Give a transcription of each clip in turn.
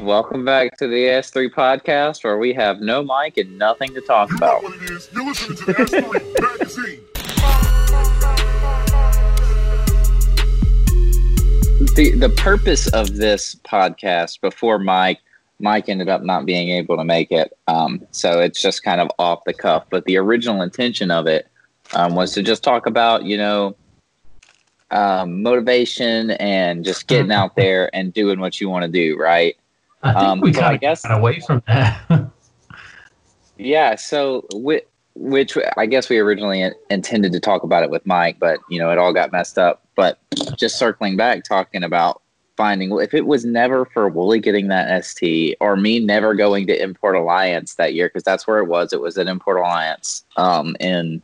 Welcome back to the S3 podcast where we have no mic and nothing to talk You know about. what it is. You're listening to the S3 magazine. The the purpose of this podcast before Mike Mike ended up not being able to make it. Um, so it's just kind of off the cuff. But the original intention of it um, was to just talk about, you know, um, motivation and just getting out there and doing what you want to do, right? I think Um, we so I kind of guess- got away from that. Yeah, so which, which I guess we originally intended to talk about it with Mike, but you know it all got messed up. But just circling back, talking about finding if it was never for Wooly getting that ST or me never going to Import Alliance that year because that's where it was. It was at Import Alliance um, in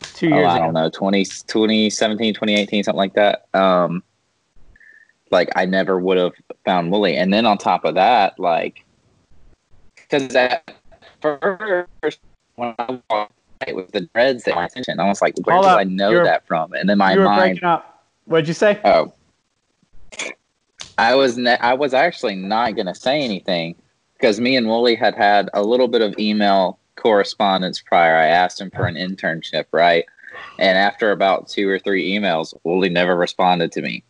two years I don't know 20, 2017, 2018, something like that. Um, like I never would have found Wooly, and then on top of that, like because at first when I walked it was the dreads that my attention. I was like, where Hold do up. I know You're- that from? And then my mind. What'd you say? oh, I was ne- I was actually not gonna say anything because me and Wooly had had a little bit of email correspondence prior. I asked him for an internship, right? And after about two or three emails, Wooly never responded to me.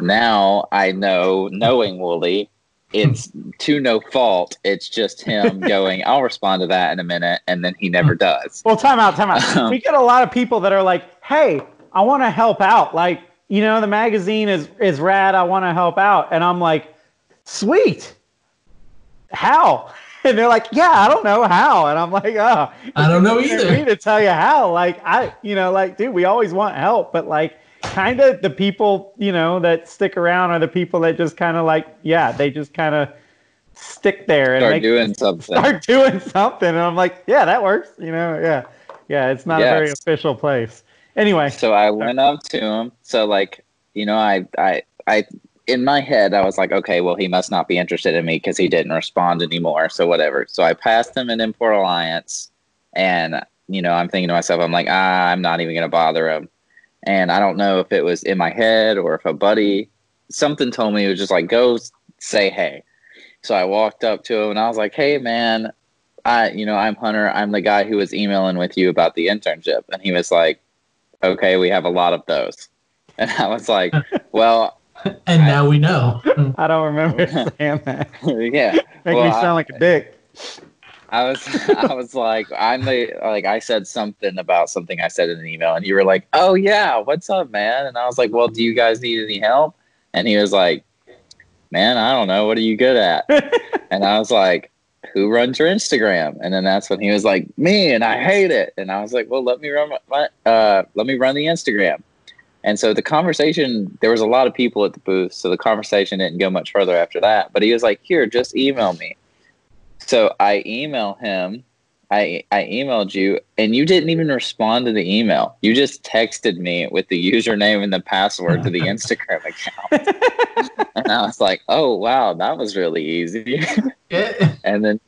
Now I know, knowing Wooly, it's to no fault. It's just him going, I'll respond to that in a minute, and then he never does. Well, time out, time out. Um, we get a lot of people that are like, "Hey, I want to help out. Like, you know, the magazine is is rad. I want to help out." And I'm like, "Sweet. How?" And they're like, "Yeah, I don't know how." And I'm like, "Oh, I don't know it's easy either. Me to tell you how. Like, I, you know, like, dude, we always want help, but like, kind of the people, you know, that stick around are the people that just kind of like, yeah, they just kind of stick there and Start doing something. start doing something. And I'm like, yeah, that works. You know, yeah. Yeah, it's not a very official place. Anyway, So I went up to him. So like, you know, I I I in my head I was like, okay, well he must not be interested in me because he didn't respond anymore. So whatever. So I passed him in Import Alliance, and you know, I'm thinking to myself, I'm like, ah, I'm not even gonna bother him. And I don't know if it was in my head or if a buddy something told me it was just like go say hey. So I walked up to him and I was like, hey man, I you know I'm Hunter. I'm the guy who was emailing with you about the internship, and he was like okay, we have a lot of those. And I was like, well, and now we know. I don't remember saying that. yeah. Make Well, me I- sound like a dick. I was, I was like, I'm the, like, I said something about something I said in an email, and you were like, oh, yeah, what's up, man? And I was like, well, do you guys need any help? And he was like, man, I don't know. What are you good at? and I was like, who runs your Instagram? And then that's when he was like, me, and I hate it. And I was like, well, let me run my, uh, let me run the Instagram. And so the conversation, there was a lot of people at the booth, so the conversation didn't go much further after that. But he was like, here, just email me. So I email him. I I emailed you, and you didn't even respond to the email. You just texted me with the username and the password to the Instagram account. and I was like, oh wow, that was really easy. And then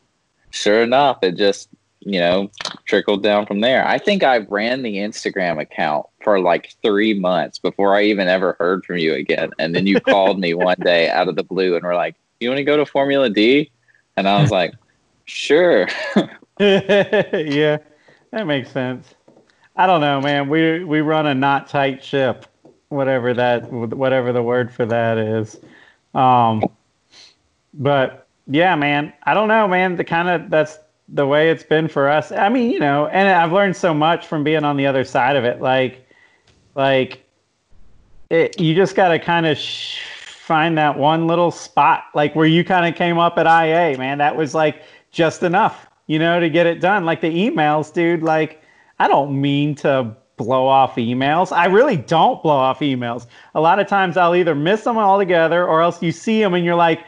sure enough it just you know trickled down from there i think i ran the instagram account for like three months before i even ever heard from you again and then you called me one day out of the blue and were like you want to go to formula d and i was like sure yeah, that makes sense. I don't know, man. We we run a not tight ship, whatever that whatever the word for that is. Um, but yeah, man. I don't know, man. The kind of that's the way it's been for us. I mean, you know, and I've learned so much from being on the other side of it. Like, like it, you just got to kind of sh- find that one little spot, like where you kind of came up at IA, man. That was like just enough, you know, to get it done. Like the emails, dude. Like, I don't mean to blow off emails. I really don't blow off emails. A lot of times I'll either miss them altogether or else you see them and you're like,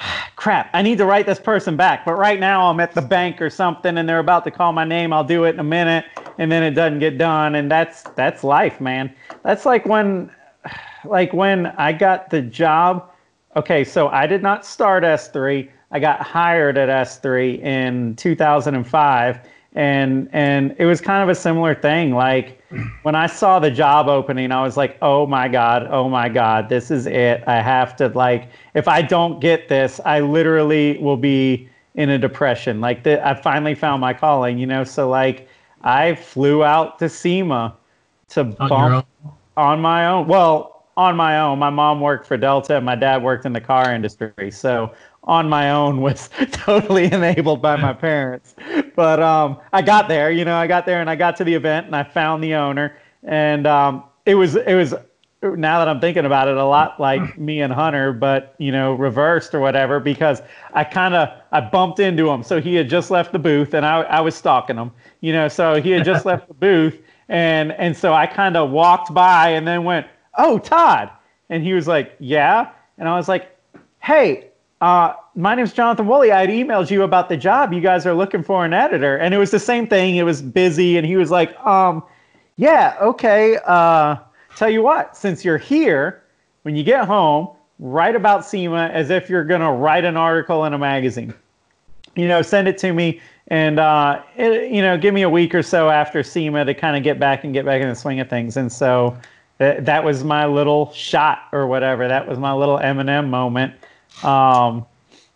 ah, crap, I need to write this person back. But right now I'm at the bank or something and they're about to call my name. I'll do it in a minute and then it doesn't get done. And that's that's life, man. That's like when like when I got the job. Okay, so I did not start S3. I got hired at S3 in 2005 and and it was kind of a similar thing. Like when I saw the job opening, I was like, oh my god, oh my god, this is it. I have to like, if I don't get this, I literally will be in a depression. Like the, I finally found my calling, you know. So like, I flew out to SEMA to On bump on my own. Well, on my own. My mom worked for Delta, and my dad worked in the car industry. So on my own was totally enabled by my parents. But um, I got there. You know, I got there and I got to the event and I found the owner, and um, it was it was. Now that I'm thinking about it, a lot like me and Hunter, but you know, reversed or whatever, because I kind of I bumped into him. So he had just left the booth, and I I was stalking him. You know, so he had just left the booth, and and so I kind of walked by and then went, "Oh, Todd," and he was like, "Yeah," and I was like, "Hey, uh, my name's Jonathan Woolley. I had emailed you about the job. You guys are looking for an editor, and it was the same thing. It was busy, and he was like, um, yeah, okay. Uh, tell you what, since you're here, when you get home, write about SEMA as if you're gonna write an article in a magazine. You know, send it to me, and uh, it, you know, give me a week or so after SEMA to kind of get back and get back in the swing of things. And so that that was my little shot or whatever. That was my little Eminem moment um,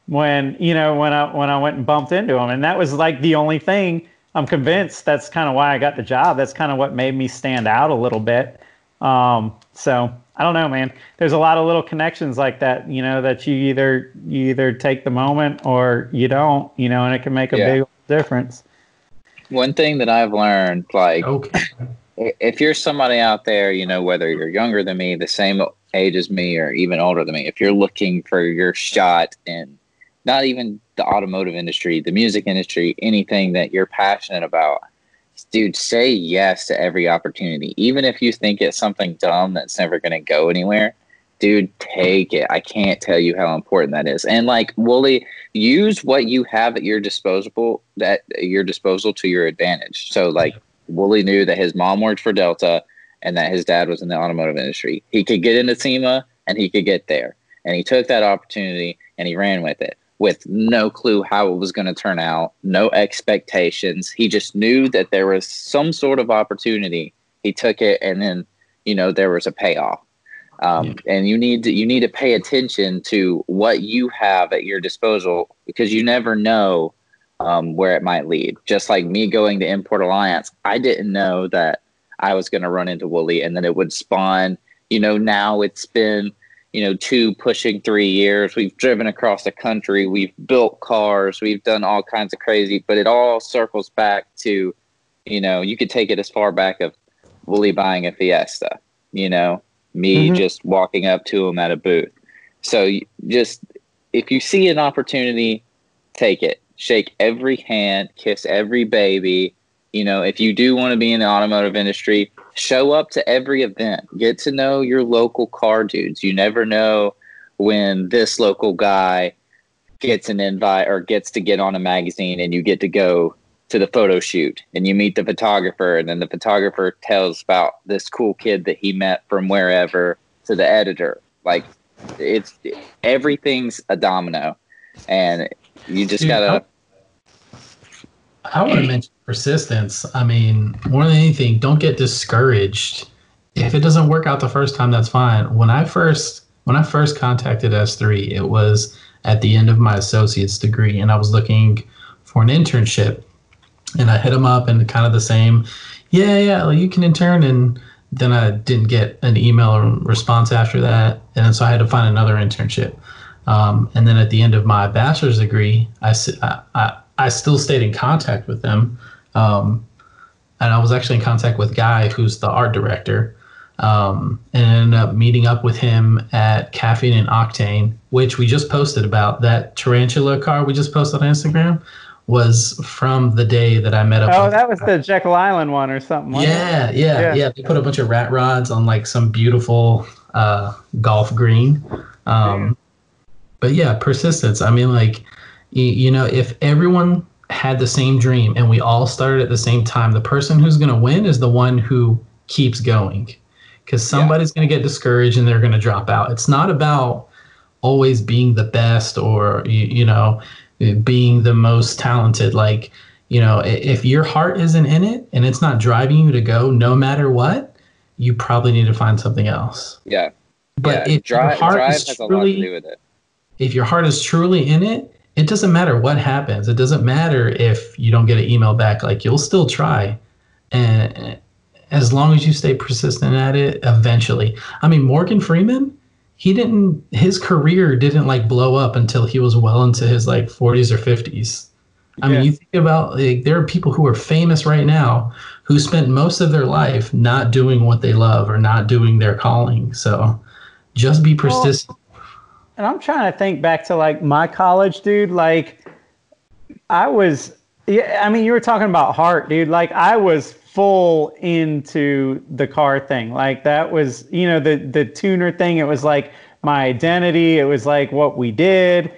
when you know when I when I went and bumped into him, and that was like the only thing. I'm convinced that's kind of why I got the job. That's kind of what made me stand out a little bit. Um, so I don't know, man. There's a lot of little connections like that, you know, that you either you either take the moment or you don't, you know, and it can make a Yeah. big difference. One thing that I've learned, like, Okay. If you're somebody out there, you know, whether you're younger than me, the same age as me, or even older than me, if you're looking for your shot in not even the automotive industry, the music industry, anything that you're passionate about, dude, say yes to every opportunity. Even if you think it's something dumb that's never going to go anywhere, dude, take it. I can't tell you how important that is. And like Wooly, use what you have at your disposable that at your disposal to your advantage. So like Wooly knew that his mom worked for Delta and that his dad was in the automotive industry. He could get into SEMA and he could get there. And he took that opportunity and he ran with it with no clue how it was going to turn out, no expectations. He just knew that there was some sort of opportunity. He took it and then, you know, there was a payoff. Um, And you need to you need to pay attention to what you have at your disposal because you never know um, where it might lead. Just like me going to Import Alliance, I didn't know that I was going to run into Wooly and then it would spawn. You know, now it's been you know two pushing three years. We've driven across the country. We've built cars. We've done all kinds of crazy, but it all circles back to, you know, you could take it as far back of Wooly buying a Fiesta. You know, me Mhm. just walking up to him at a booth. So just if you see an opportunity, take it. Shake every hand, kiss every baby. You know, if you do want to be in the automotive industry, show up to every event. Get to know your local car dudes. You never know when this local guy gets an invite or gets to get on a magazine and you get to go to the photo shoot and you meet the photographer and then the photographer tells about this cool kid that he met from wherever to the editor like it's everything's a domino and you just Dude, gotta I want to mention persistence. I mean, more than anything, don't get discouraged. If it doesn't work out the first time, that's fine. When I first when I first contacted S3, it was at the end of my associate's degree, and I was looking for an internship. And I hit them up, and kind of the same, yeah, yeah, you can intern. And then I didn't get an email or response after that, and so I had to find another internship. Um, and then at the end of my bachelor's degree, I I still stayed in contact with them. Um, and I was actually in contact with Guy, who's the art director, um, and ended up meeting up with him at Caffeine and Octane, which we just posted about. That tarantula car we just posted on Instagram was from the day that I met up. Oh, that was the Jekyll Island one or something. yeah, yeah, Yeah. yeah, They put a bunch of rat rods on like some beautiful uh, golf green. Um, but yeah, persistence. I mean, like, you, you know, if everyone had the same dream and we all started at the same time, the person who's going to win is the one who keeps going. Because somebody's going to get discouraged and they're going to drop out. It's not about always being the best or, you, you know, being the most talented. Like, You know, if your heart isn't in it and it's not driving you to go no matter what, you probably need to find something else. Yeah. But yeah. if drive, your heart drive is has a lot to truly do with it. If your heart is truly in it, it doesn't matter what happens. It doesn't matter if you don't get an email back. Like you'll still try, and as long as you stay persistent at it, eventually. I mean, Morgan Freeman, he didn't. His career didn't like blow up until he was well into his like 40s or 50s. I Yeah. mean, you think about like there are people who are famous right now who spent most of their life not doing what they love or not doing their calling. So just be persistent. And I'm trying to think back to like my college, dude. Like, I was, yeah, I mean, you were talking about heart, dude. Like, I was full into the car thing. Like, that was, you know, the the tuner thing. It was like my identity. It was like what we did.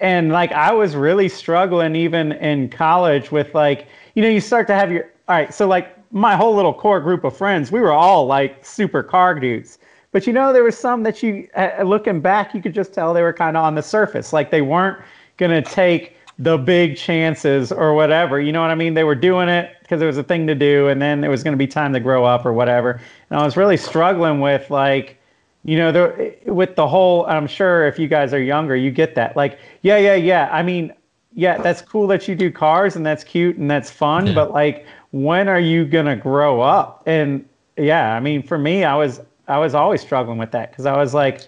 And like, I was really struggling even in college with like, you know, you start to have your, all right, so like my whole little core group of friends, we were all like super car dudes. But you know, there was some that you, uh, looking back, you could just tell they were kind of on the surface. Like they weren't going to take the big chances or whatever. You know what I mean? They were doing it because it was a thing to do, and then it was going to be time to grow up or whatever. And I was really struggling with like, you know, the, with the whole. I'm sure if you guys are younger, you get that. Like, yeah, yeah, yeah. I mean, yeah, that's cool that you do cars and that's cute and that's fun, Yeah. but like, when are you gonna grow up? And yeah, I mean, for me, I was I was always struggling with that because I was like,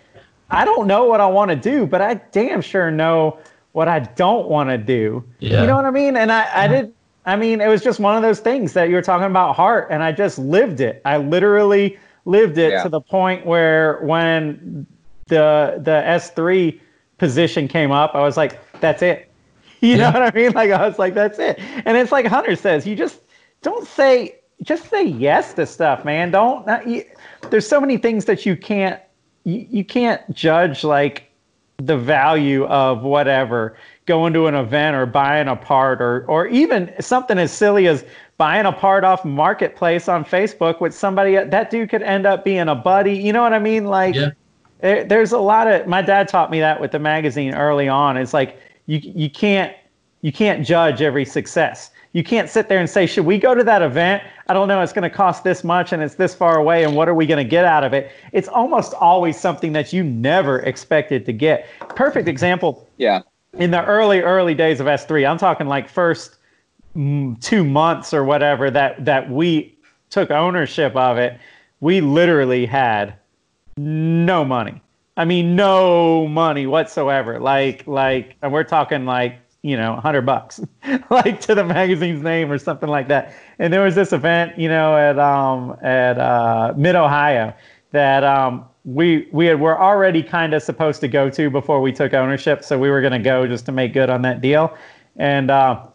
I don't know what I want to do, but I damn sure know what I don't want to do. Yeah. You know what I mean? And I, I did. I mean, it was just one of those things that you were talking about heart, and I just lived it. I literally lived it Yeah. to the point where when the the S three position came up, I was like, that's it. You know what I mean? Like I was like, that's it. And it's like Hunter says, you just don't say just say yes to stuff, man. Don't. Not, you, there's so many things that you can't you, you can't judge like the value of whatever going to an event or buying a part or or even something as silly as buying a part off marketplace on Facebook with somebody that dude could end up being a buddy. You know what I mean? Like Yeah. there, there's a lot of my dad taught me that with the magazine early on. It's like you you can't you can't judge every success. You can't sit there and say, should we go to that event? I don't know. It's going to cost this much and it's this far away. And what are we going to get out of it? It's almost always something that you never expected to get. Perfect example Yeah. in the early early days of S3. I'm talking like first mm, two months or whatever that that we took ownership of it. We literally had no money. I mean, no money whatsoever. Like, like, and we're talking like, you know, hundred bucks, like to the magazine's name or something like that. And there was this event, you know, at um at uh, Mid Ohio that um we we had, were already kind of supposed to go to before we took ownership. So we were going to go just to make good on that deal, and. uh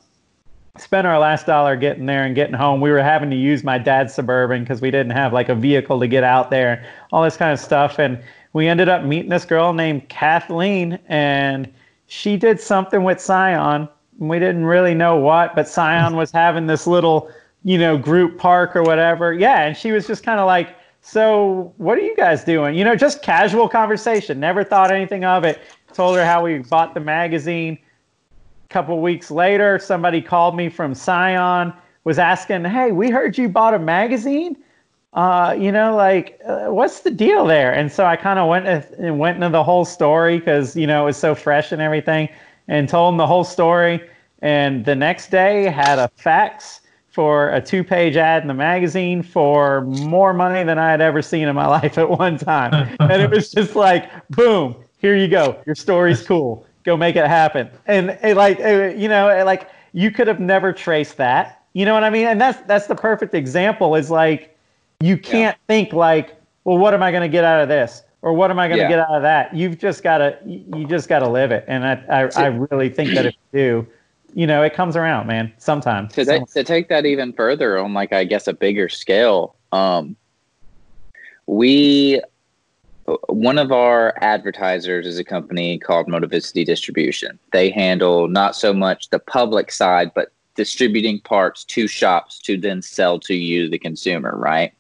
spent our last dollar getting there and getting home. We were having to use my dad's suburban because we didn't have like a vehicle to get out there, all this kind of stuff. And we ended up meeting this girl named Kathleen, and she did something with Scion. We didn't really know what, but Scion was having this little, you know, group park or whatever. Yeah, and she was just kind of like, "So, what are you guys doing?" You know, just casual conversation. Never thought anything of it. Told her how we bought the magazine A couple weeks later, somebody called me from Scion, was asking, "Hey, we heard you bought a magazine. Uh, you know, like, uh, what's the deal there?" And so I kind of went and went into the whole story because you know it was so fresh and everything, and told them the whole story. And the next day, had a fax for a two-page ad in the magazine for more money than I had ever seen in my life at one time. and it was just like, boom, here you go. Your story's cool go make it happen. And it, like uh, you know, it, like you could have never traced that. You know what I mean? And that's that's the perfect example. Is like you can't think like, well, what am I going to get out of this? Or what am I going to Yeah. get out of that? You've just got to you just got to live it. And I, I I really think that if you do, you know, it comes around, man. Sometimes. to, ta- to take that even further on like i guess a bigger scale um we one of our advertisers is a company called motovicity distribution they handle not so much the public side but distributing parts to shops to then sell to you the consumer right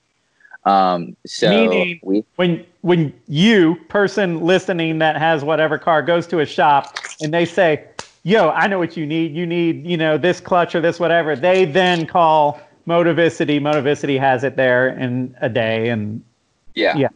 um so Meaning- we when when you person listening that has whatever car goes to a shop and they say yo, I know what you need. You need, you know, this clutch or this whatever. They then call Motovicity. Motovicity has it there in a day. And Yeah. Yeah.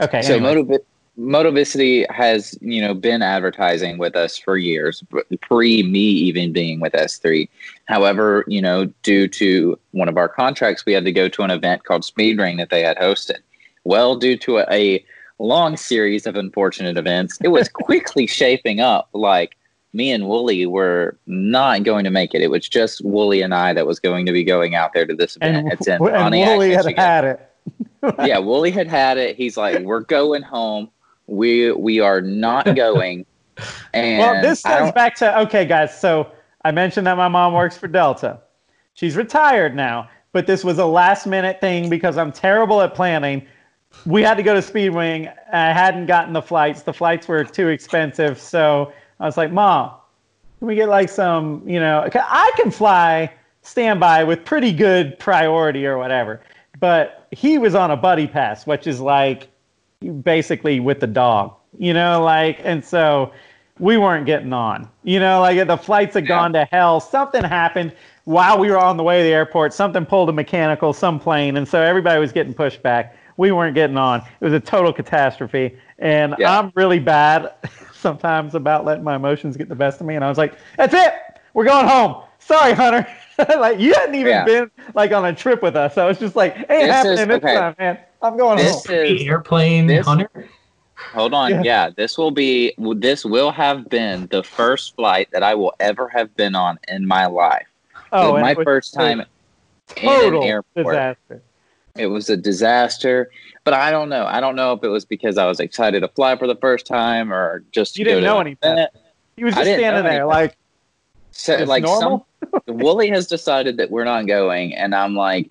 okay. So anyway. Motiv- Motovicity has, you know, been advertising with us for years, pre me even being with S3. However, you know, due to one of our contracts, we had to go to an event called Speed Ring that they had hosted. Well, due to a, a long series of unfortunate events, it was quickly shaping up like me and Wooly were not going to make it. It was just Wooly and I that was going to be going out there to this event. and, it's in and Pontiac, Wooly had Michigan had it. yeah, Wooly had had it. He's like, "We're going home. We we are not going." And Well, this goes back to okay, guys. So I mentioned that my mom works for Delta. She's retired now, but this was a last minute thing because I'm terrible at planning. We had to go to Speed Ring. I hadn't gotten the flights. The flights were too expensive, so I was like, "Mom, can we get like some? You know, I can fly standby with pretty good priority or whatever." But he was on a buddy pass, which is like basically with the dog, you know, like, and so we weren't getting on, you know, like the flights had gone to hell. Something happened while we were on the way to the airport. Something pulled a mechanical, some plane, and so everybody was getting pushed back. We weren't getting on. It was a total catastrophe, and Yeah. I'm really bad sometimes about letting my emotions get the best of me. And I was like, "That's it, we're going home." Sorry, Hunter. like you hadn't even Yeah. been like on a trip with us. I was just like, "Ain't This happening is- this okay. time, man. I'm going home." this is airplane this- hunter. hold on. Yeah. Yeah. this will be this will have been the first flight that I will ever have been on in my life. Oh, It my first a time in total an airport. disaster. It was a disaster, but I don't know. I don't know if it was because I was excited to fly for the first time or just You didn't know an any He was just standing there, anything. like So, like normal. some Wooly has decided that we're not going, and I'm like,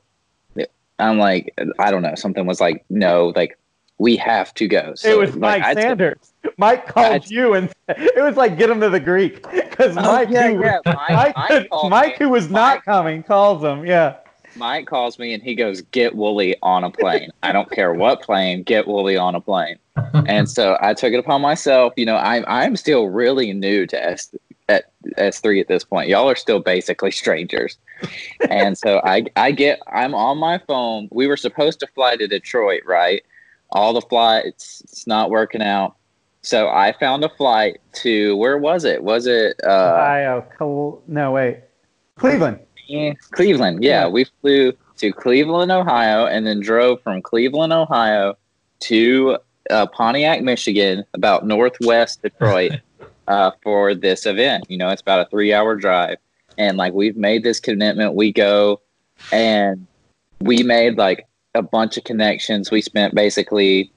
I'm like, I don't know. Something was like, no, like we have to go. So, it was like, Mike Sanders. Mike called I'd- you, and it was like get him to the Greek because Oh, Mike, yeah, who, yeah. Mike, Mike, Mike, called Mike, me. who was not coming, calls him. Yeah, Mike calls me and he goes, "Get Wooly on a plane. I don't care what plane. Get Wooly on a plane." And so I took it upon myself. You know, I'm I'm still really new to S at S three at this point. Y'all are still basically strangers. And so I I get I'm on my phone. We were supposed to fly to Detroit, right? All the flights it's not working out. So I found a flight to where was it? Was it uh Ohio. Col- no, wait, Cleveland. Yeah, Cleveland. Yeah, Yeah. we flew to Cleveland, Ohio, and then drove from Cleveland, Ohio, to uh, Pontiac, Michigan, about northwest Detroit, uh, for this event. You know, it's about a three-hour drive, and like we've made this commitment. We go, and we made like a bunch of connections. We spent basically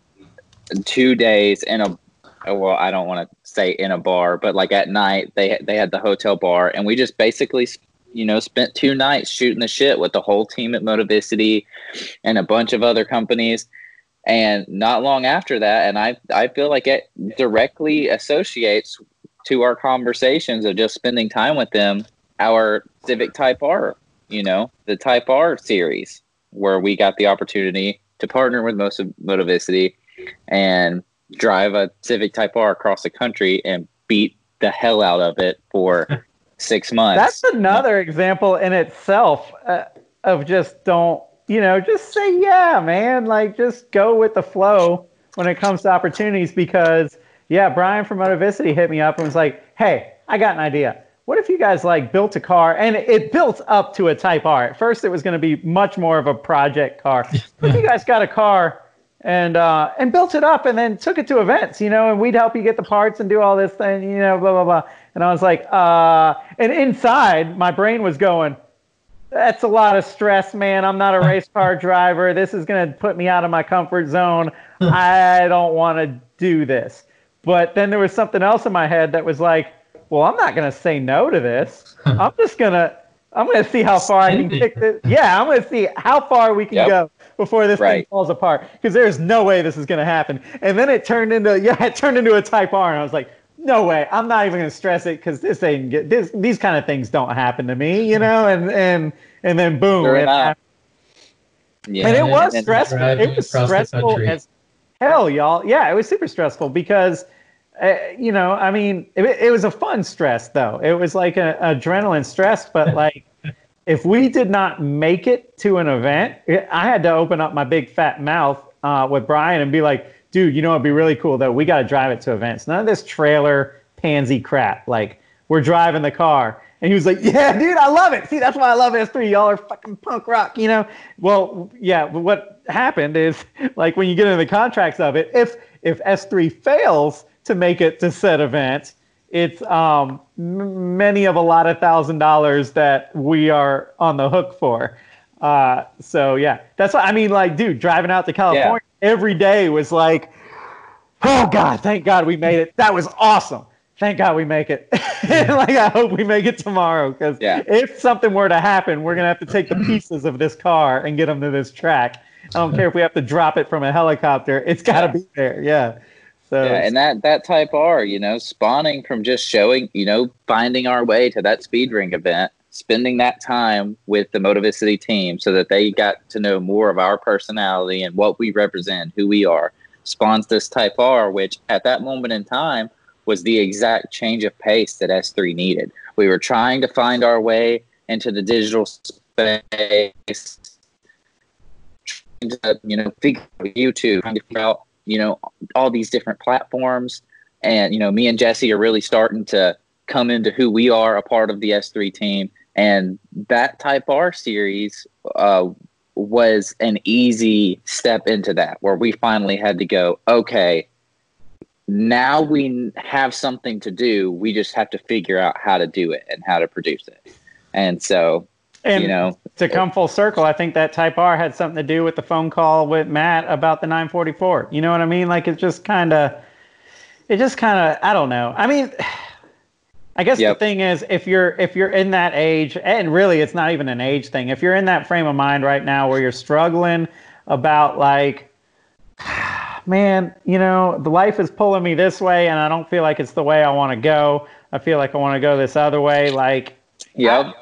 two days in a well, I don't want to say in a bar, but like at night they they had the hotel bar, and we just basically you know spent two nights shooting the shit with the whole team at Motovicity and a bunch of other companies. And not long after that, and I I feel like it directly associates to our conversations of just spending time with them. Our Civic Type R, you know, the Type R series, where we got the opportunity to partner with most of Motovicity and drive a Civic Type R across the country and beat the hell out of it for six months. That's another example in itself uh, of just don't, you know, just say yeah, man. Like just go with the flow when it comes to opportunities because yeah, Brian from Motovicity hit me up and was like, "Hey, I got an idea. What if you guys like built a car and it built up to a Type R? At first, it was going to be much more of a project car. But you guys got a car and uh, and built it up and then took it to events, you know, and we'd help you get the parts and do all this thing, you know, blah blah blah. And I was like, uh, and inside my brain was going, that's a lot of stress, man. I'm not a race car driver. This is going to put me out of my comfort zone. I don't want to do this. But then there was something else in my head that was like, well, I'm not going to say no to this. I'm just going to I'm going to see how far I can Spend kick this. Yeah, I'm going to see how far we can Yep. go before this thing falls apart because there's no way this is going to happen. And then it turned into yeah, it turned into a Type R, and I was like, no way, I'm not even going to stress it because this ain't get this. These kind of things don't happen to me, you know. And and and then boom, Sure it enough. happened. yeah. and it was and- stressful. It was stressful as hell, y'all. Yeah, it was super stressful because uh, you know, I mean, it, it was a fun stress though. It was like an adrenaline stress, but like if we did not make it to an event, I had to open up my big fat mouth uh, with Brian and be like, dude, you know, it'd be really cool though. We got to drive it to events. None of this trailer pansy crap. Like we're driving the car. And he was like, "Yeah, dude, I love it. See, that's why I love S3. Y'all are fucking punk rock, you know." Well, yeah. But what happened is, like, when you get into the contracts of it, if if S3 fails to make it to said event, it's um, m- many of a lot of thousand dollars that we are on the hook for. Uh, so yeah, that's what I mean. Like, dude, driving out to California every day was like, oh god, thank God we made it. That was awesome. Thank God we make it. like I hope we make it tomorrow because Yeah. if something were to happen, we're gonna have to take the pieces of this car and get them to this track. I don't care if we have to drop it from a helicopter. It's got to be there. Yeah. So Yeah, and that that type R, you know, spawning from just showing, you know, finding our way to that speed ring event, spending that time with the Motovicity team so that they got to know more of our personality and what we represent, who we are, spawns this type R, which at that moment in time was the exact change of pace that S3 needed. We were trying to find our way into the digital space, trying to, you know, figure out YouTube, trying to figure out, you know, all these different platforms. And, you know, me and Jesse are really starting to come into who we are, a part of the S3 team. And that Type R series uh, was an easy step into that, where we finally had to go, okay, now we have something to do. We just have to figure out how to do it and how to produce it. And so, and you know, to come full circle, I think that Type R had something to do with the phone call with Matt about the 944. You know what I mean? Like it just kind of, it just kind of, I don't know. I mean, I guess Yep. the thing is, if you're if you're in that age, and really, it's not even an age thing. If you're in that frame of mind right now where you're struggling about like, man, you know, the life is pulling me this way, and I don't feel like it's the way I want to go. I feel like I want to go this other way. Like, yep.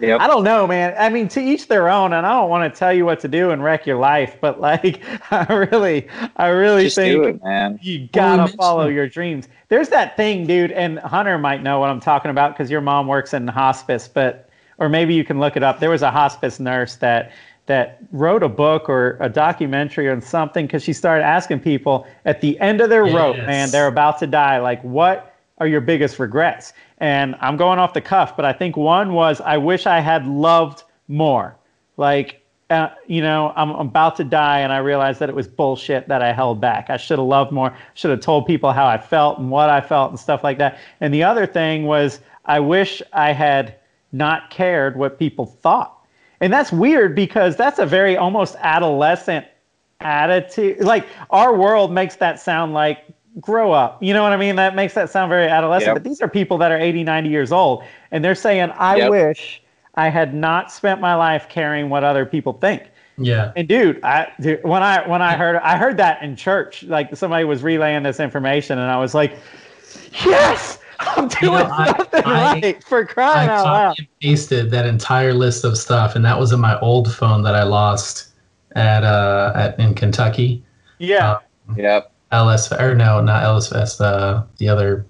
Yep. I don't know, man. I mean, to each their own, and I don't want to tell you what to do and wreck your life, but like, I really, I really Just think it, man. you gotta we follow your dreams. There's that thing, dude, and Hunter might know what I'm talking about because your mom works in hospice, but or maybe you can look it up. There was a hospice nurse that that wrote a book or a documentary or something because she started asking people at the end of their rope, Yes. man, they're about to die, like what are your biggest regrets? And I'm going off the cuff, but I think one was I wish I had loved more. Like, uh, you know, I'm, I'm about to die, and I realized that it was bullshit that I held back. I should have loved more. Should have told people how I felt and what I felt and stuff like that. And the other thing was I wish I had not cared what people thought. And that's weird because that's a very almost adolescent attitude. Like our world makes that sound like grow up. You know what I mean? That makes that sound very adolescent. Yep. But these are people that are 80, 90 years old. And they're saying, I Yep. wish I had not spent my life caring what other people think. Yeah. And dude, I dude, when I when I heard I heard that in church, like somebody was relaying this information, and I was like, "Yes, I'm doing know, I- something I- right for I crying out loud." copy and pasted that entire list of stuff, and that was in my old phone that I lost at uh at in Kentucky. Yeah, Yep. LS or no, not LSFest. Uh, the other.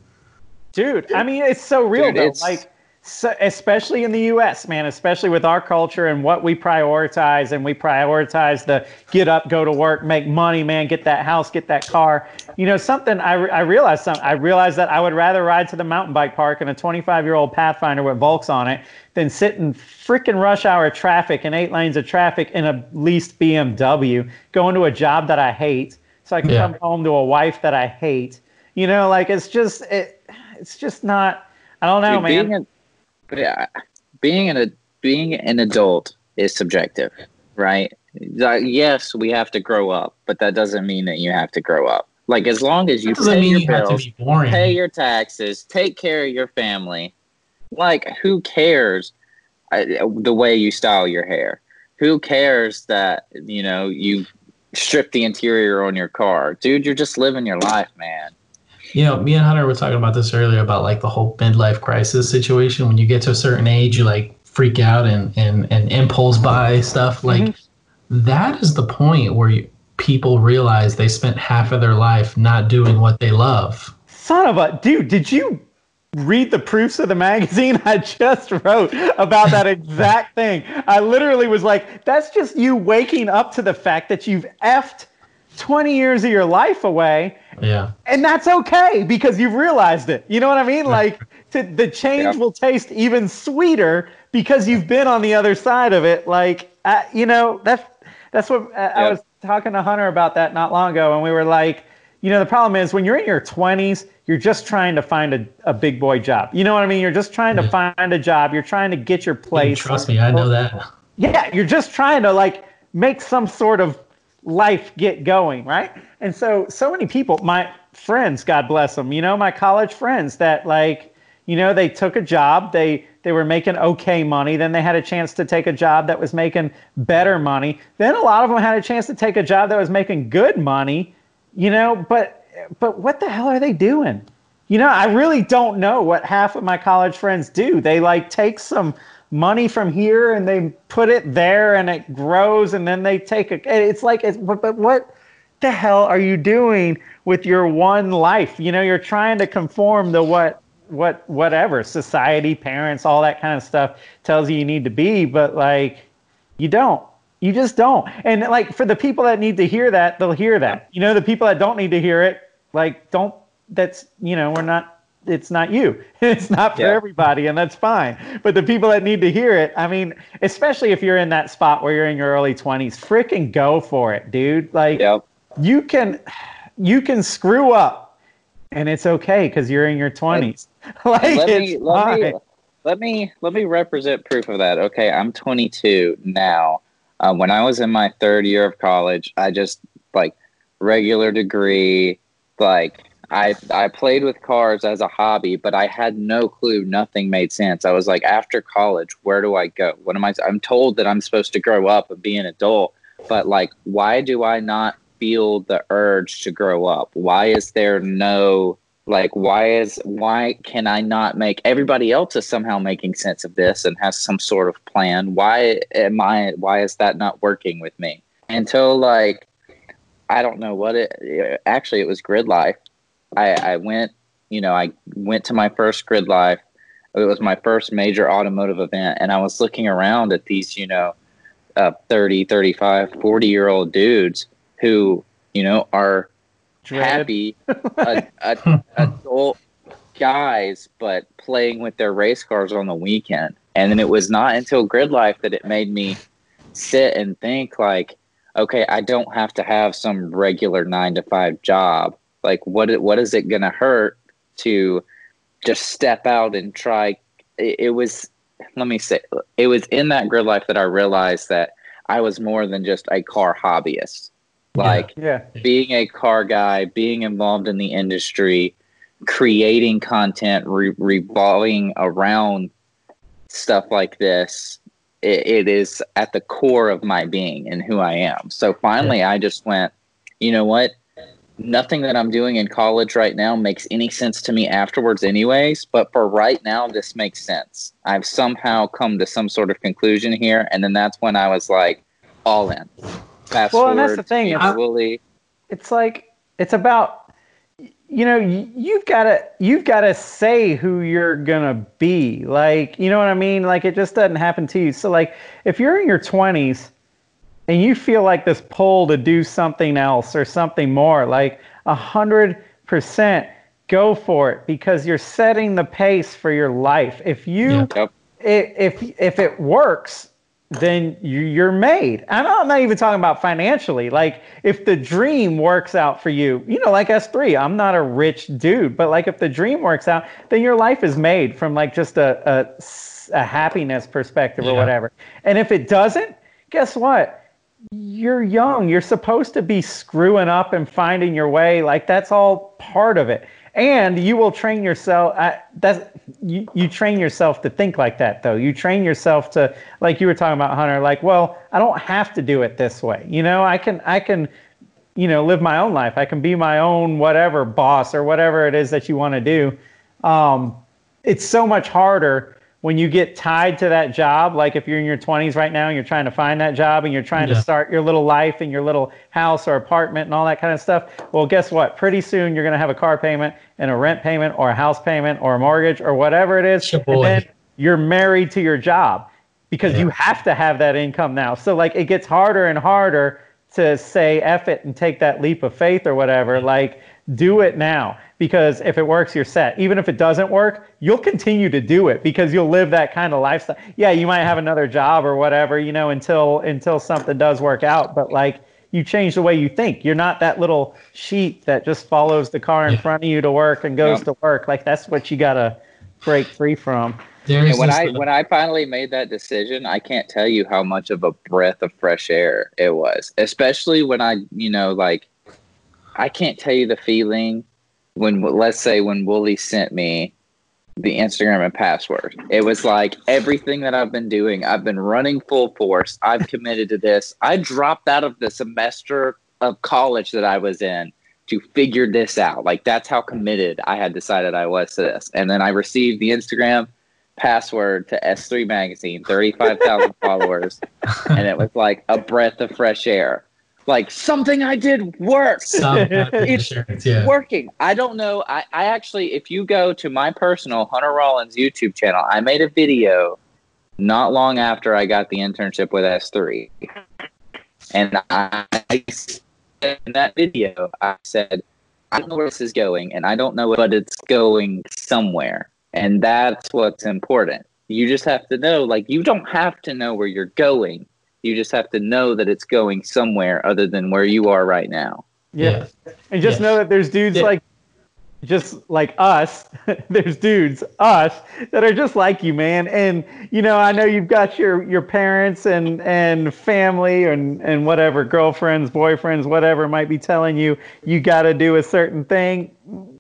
dude. I mean, it's so real Dude, though. it's- Like, so, especially in the U.S., man. Especially with our culture and what we prioritize, and we prioritize the get up, go to work, make money, man. Get that house, get that car. You know, something I, re- I realized. Something I realized that I would rather ride to the mountain bike park in a 25 year old Pathfinder with Volks on it than sit in freaking rush hour traffic and eight lanes of traffic in a leased BMW, going to a job that I hate, so I can Yeah. come home to a wife that I hate. You know, like it's just it, it's just not. I don't know, Dude, man. Being, a, yeah, being an a, being an adult is subjective, right? Like, yes, we have to grow up, but that doesn't mean that you have to grow up. Like as long as you pay mean your you have to bills, be pay your taxes, take care of your family. Like who cares uh, the way you style your hair? Who cares that you know you strip the interior on your car, dude? You're just living your life, man. You know, me and Hunter were talking about this earlier about like the whole midlife crisis situation. When you get to a certain age, you like freak out and and and impulse buy stuff. Mm-hmm. Like that is the point where you, people realize they spent half of their life not doing what they love. son of a dude, did you read the proofs of the magazine? I just wrote about that exact thing. I literally was like, that's just you waking up to the fact that you've effed 20 years of your life away. Yeah. And that's okay because you've realized it. You know what I mean? Like to, the change Yeah. will taste even sweeter because you've been on the other side of it. Like, uh, you know, that's that's what uh, I was talking to Hunter about that not long ago, and we were like, you know, the problem is when you're in your 20s, you're just trying to find a, a big boy job. You know what I mean? You're just trying to find a job. You're trying to get your place. trust me, I know that. Yeah, you're just trying to like make some sort of life get going, right? And so, so many people, my friends, God bless them, you know, my college friends that like, you know, they took a job, they they were making okay money, then they had a chance to take a job that was making better money. Then a lot of them had a chance to take a job that was making good money, you know, but but what the hell are they doing? You know, I really don't know what half of my college friends do. They like take some money from here and they put it there and it grows and then they take a it's like it's but, but what the hell are you doing with your one life? You know, you're trying to conform to what what whatever society, parents, all that kind of stuff tells you you need to be, but like you don't. You just don't. And like for the people that need to hear that, they'll hear that. You know, the people that don't need to hear it, like don't that's you know, we're not it's not you. It's not for Yeah. everybody, and that's fine. But the people that need to hear it, I mean, especially if you're in that spot where you're in your early 20s, freaking go for it, dude. Like you can you can screw up and it's okay because you're in your 20s. like let me let me let me let me represent proof of that. Okay, I'm 22 now. Uh, when I was in my third year of college, I just like regular degree. Like I I played with cars as a hobby, but I had no clue. Nothing made sense. I was like, after college, where do I go? What am I? I'm told that I'm supposed to grow up and be an adult, but like, why do I not feel the urge to grow up? Why is there no like why is why can i not make everybody else is somehow making sense of this and has some sort of plan. Why am i why is that not working with me? Until like i don't know what it actually it was Gridlife. I i went you know i went to my first Gridlife. It was my first major automotive event and i was looking around at these you know uh, 30 35 40 year old dudes who you know are Dread. happy a, a, adult guys, but playing with their race cars on the weekend. And then it was not until Gridlife that it made me sit and think like, okay, I don't have to have some regular nine to five job. Like, what what is it gonna hurt to just step out and try? It, it was. Let me say, it was in that Gridlife that I realized that I was more than just a car hobbyist. Like Yeah. being a car guy, being involved in the industry, creating content re- revolving around stuff like this, it, it is at the core of my being and who I am. So finally, I just went, you know what? Nothing that I'm doing in college right now makes any sense to me afterwards, anyways. But for right now, this makes sense. I've somehow come to some sort of conclusion here. And then that's when I was like, all in. Fast Well, forward. and that's the thing, it's- Willie. it's like it's about you know you've got to you've got to say who you're gonna be like you know what i mean like it just doesn't happen to you so like if you're in your 20s and you feel like this pull to do something else or something more like a hundred percent go for it because you're setting the pace for your life if you Yeah. Yep. if if it works then you- you're made. I'm not, I'm not even talking about financially. Like if the dream works out for you, you know, like S3, I'm not a rich dude, but like if the dream works out, then your life is made from like just a a happiness perspective or whatever. And if it doesn't, guess what? You're young. You're supposed to be screwing up and finding your way. Like that's all part of it. And you will train yourself. I, that's you, you train yourself to think like that, though. You train yourself to, like you were talking about, Hunter. Like, well, I don't have to do it this way. You know, I can, I can, you know, live my own life. I can be my own whatever boss or whatever it is that you want to do. Um, it's so much harder when you get tied to that job, like if you're in your 20s right now and you're trying to find that job and you're trying Yeah. to start your little life in your little house or apartment and all that kind of stuff, well, guess what? Pretty soon you're going to have a car payment and a rent payment or a house payment or a mortgage or whatever it is. And then you're married to your job because you have to have that income now. So, like, it gets harder and harder to say F it and take that leap of faith or whatever. Like, do it now because if it works, you're set. Even if it doesn't work, you'll continue to do it because you'll live that kind of lifestyle. Yeah, you might have another job or whatever, you know, until until something does work out. But like, you change the way you think. You're not that little sheep that just follows the car in Yeah. front of you to work and goes Yep. to work. Like, that's what you gotta break free from. There's And when I little- when I finally made that decision, I can't tell you how much of a breath of fresh air it was. Especially when I, you know, like I can't tell you the feeling when let's say when Wooly sent me the Instagram and password. It was like everything that I've been doing, I've been running full force. I've committed to this. I dropped out of the semester of college that I was in to figure this out. Like that's how committed I had decided I was to this. And then I received the Instagram password to S3 magazine, 35,000 followers, and it was like a breath of fresh air. Like something I did worked. It's yeah. working. I don't know. I, I actually, if you go to my personal Hunter Rollins YouTube channel, I made a video not long after I got the internship with S3. And I, in that video, I said, I don't know where this is going, and I don't know, but it's going somewhere. And that's what's important. You just have to know, like, you don't have to know where you're going. You just have to know that it's going somewhere other than where you are right now. Yeah. And just Yeah. know that there's dudes Yeah. like just like us, there's dudes, us, that are just like you, man. And you know, I know you've got your your parents and and family and and whatever, girlfriends, boyfriends, whatever might be telling you you got to do a certain thing.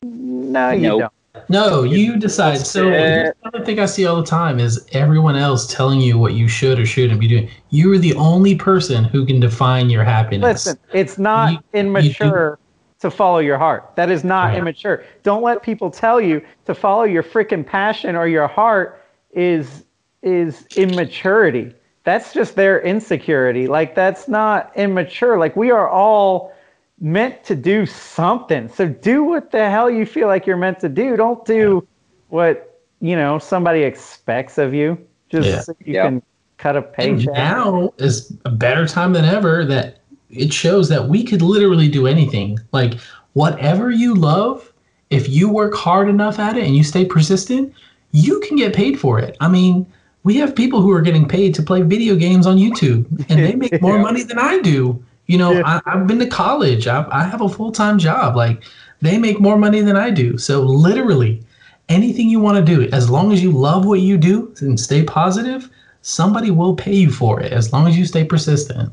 No, you Nope. don't. No, you decide. So another thing I see all the time is everyone else telling you what you should or shouldn't be doing. You are the only person who can define your happiness. Listen, it's not You- immature to follow your heart. That is not Right. immature. Don't let people tell you to follow your freaking passion or your heart is is immaturity. That's just their insecurity. Like that's not immature. Like we are all meant to do something. So do what the hell you feel like you're meant to do. Don't do what, you know, somebody expects of you. Just Yeah. so you Yeah. can cut a And now is a better time than ever that it shows that we could literally do anything. Like whatever you love, if you work hard enough at it and you stay persistent, you can get paid for it. I mean, we have people who are getting paid to play video games on YouTube and they make more money than I do. You know, Yeah. I, I've been to college. I, I have a full time job. Like they make more money than I do. So literally, anything you want to do, as long as you love what you do and stay positive, somebody will pay you for it as long as you stay persistent.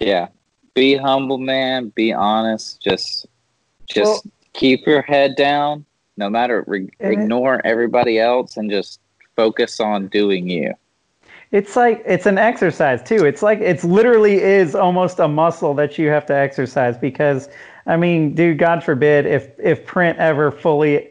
Yeah. Be humble, man. Be honest. Just, just Well- keep your head down. No matter, re- And it- ignore everybody else and just focus on doing you. It's like it's an exercise too. It's like it's literally is almost a muscle that you have to exercise because I mean, dude, God forbid if if print ever fully,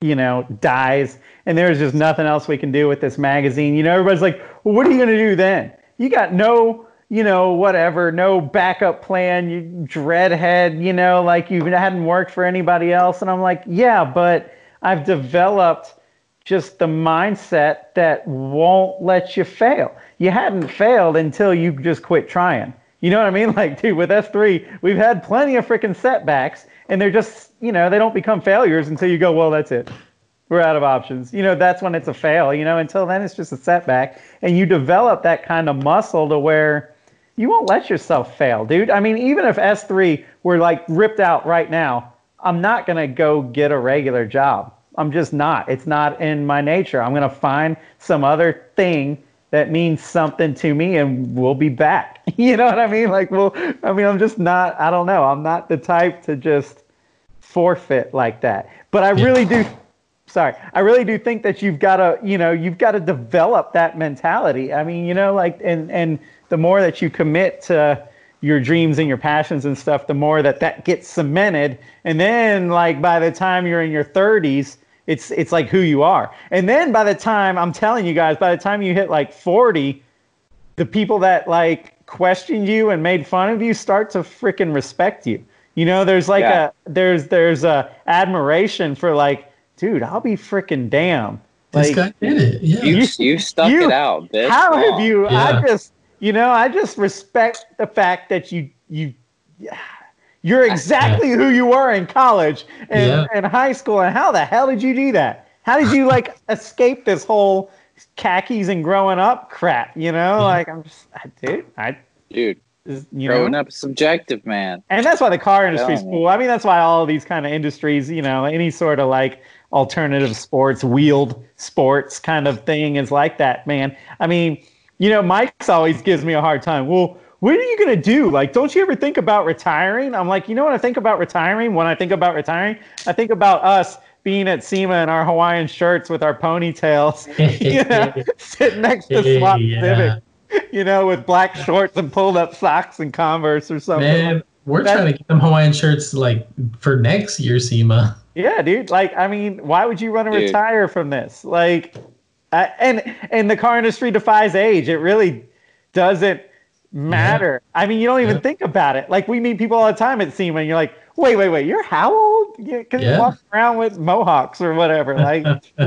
you know, dies and there's just nothing else we can do with this magazine. You know, everybody's like, well, what are you gonna do then? You got no, you know, whatever, no backup plan. You dreadhead, you know, like you hadn't worked for anybody else. And I'm like, yeah, but I've developed just the mindset that won't let you fail. You hadn't failed until you just quit trying. You know what I mean? Like, dude, with S3, we've had plenty of freaking setbacks, and they're just, you know, they don't become failures until you go, well, that's it. We're out of options. You know, that's when it's a fail. You know, until then, it's just a setback. And you develop that kind of muscle to where you won't let yourself fail, dude. I mean, even if S3 were like ripped out right now, I'm not going to go get a regular job. I'm just not. It's not in my nature. I'm going to find some other thing that means something to me and we'll be back. You know what I mean? Like, well, I mean, I'm just not, I don't know. I'm not the type to just forfeit like that. But I really do sorry i really do think that you've got to you know you've got to develop that mentality i mean you know like and and the more that you commit to your dreams and your passions and stuff the more that that gets cemented and then like by the time you're in your 30s It's it's like who you are. And then by the time I'm telling you guys, by the time you hit like 40, the people that like questioned you and made fun of you start to freaking respect you. You know, there's like Yeah. a there's there's a admiration for like, dude, I'll be freaking damn. This Like, guy did it. Yeah. You You- you stuck you- it out, bitch. how Come have on. you? I just, you know, I just respect the fact that you you you're exactly who you were in college and, Yeah. and high school. And how the hell did you do that? How did you like escape this whole khakis and growing up crap? You know, like I'm just, I, dude, I, dude? just, you Growing know, up subjective, man. and that's why the car industry's Yeah. cool. I mean, that's why all of these kind of industries, you know, any sort of like alternative sports, wheeled sports kind of thing is like that, man. I mean, you know, Mike's always gives me a hard time. Well, what are you gonna do? Like, don't you ever think about retiring? I'm like, you know what I think about retiring? When I think about retiring, I think about us being at SEMA in our Hawaiian shirts with our ponytails, you know, sitting next to Slot Yeah. Civic, you know, with black shorts and pulled up socks and Converse or something. Man, we're That- trying to get them Hawaiian shirts like for next year, SEMA. Yeah, dude. Like, I mean, why would you want to Dude. retire from this? Like, I, and and the car industry defies age. It really doesn't matter. I mean, you don't even Yeah. think about it. Like, we meet people all the time at SEMA, and you're like, wait, wait, wait, you're how old? Because you Yeah. walk around with mohawks or whatever. Like,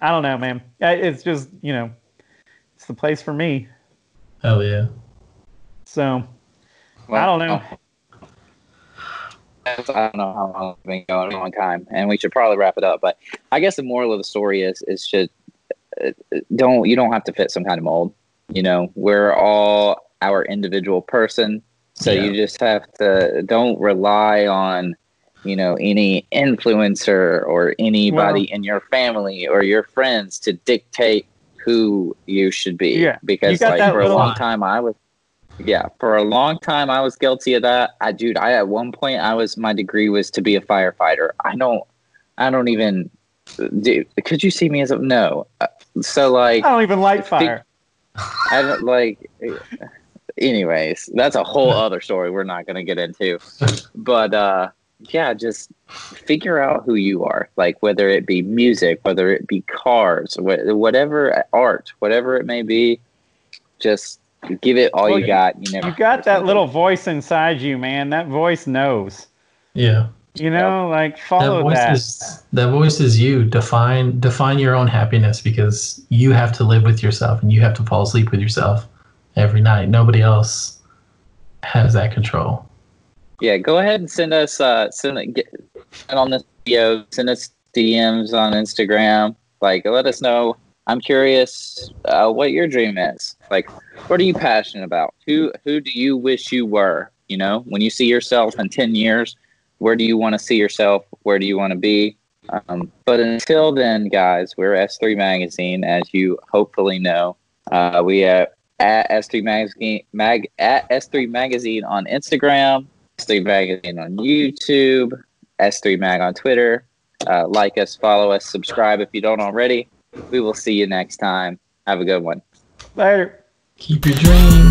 I don't know, man. It's just, you know, it's the place for me. Hell yeah. So, I don't know. I don't know how long it's been going, a long time, and we should probably wrap it up. But I guess the moral of the story is is should uh, don't you don't have to fit some kind of mold. You know, we're all our individual person, so Yeah. you just have to don't rely on you know any influencer or anybody in your family or your friends to dictate who you should be. Yeah, because like for a long time I was yeah, for a long time I was guilty of that. I dude, I at one point I was my degree was to be a firefighter. I don't I don't even dude, could you see me as a no. Uh, So like I don't even light fire. I don't like anyways, that's a whole other story we're not going to get into. But uh yeah, just figure out who you are. Like whether it be music, whether it be cars, whatever art, whatever it may be, just give it all Well, you you- got. You never You got that little voice inside you, man. That voice knows. Yeah. You know, like That follow voice that. is that voice is you. Define define your own happiness because you have to live with yourself and you have to fall asleep with yourself every night. Nobody else has that control. yeah go ahead and send us uh send get on this video send us dms on instagram. Like let us know. I'm curious uh, what your dream is. Like what are you passionate about? Who who do you wish you were? You know when you see yourself in 10 years where do you want to see yourself? Where do you want to be? Um, but until then guys we're s3 magazine as you hopefully know. Uh, we are at s3 magazine mag at s3 magazine on instagram S3 Magazine on YouTube, S3 Mag on Twitter. Uh, like us, follow us, subscribe if you don't already. We will see you next time. Have a good one. Later. Keep your dreams.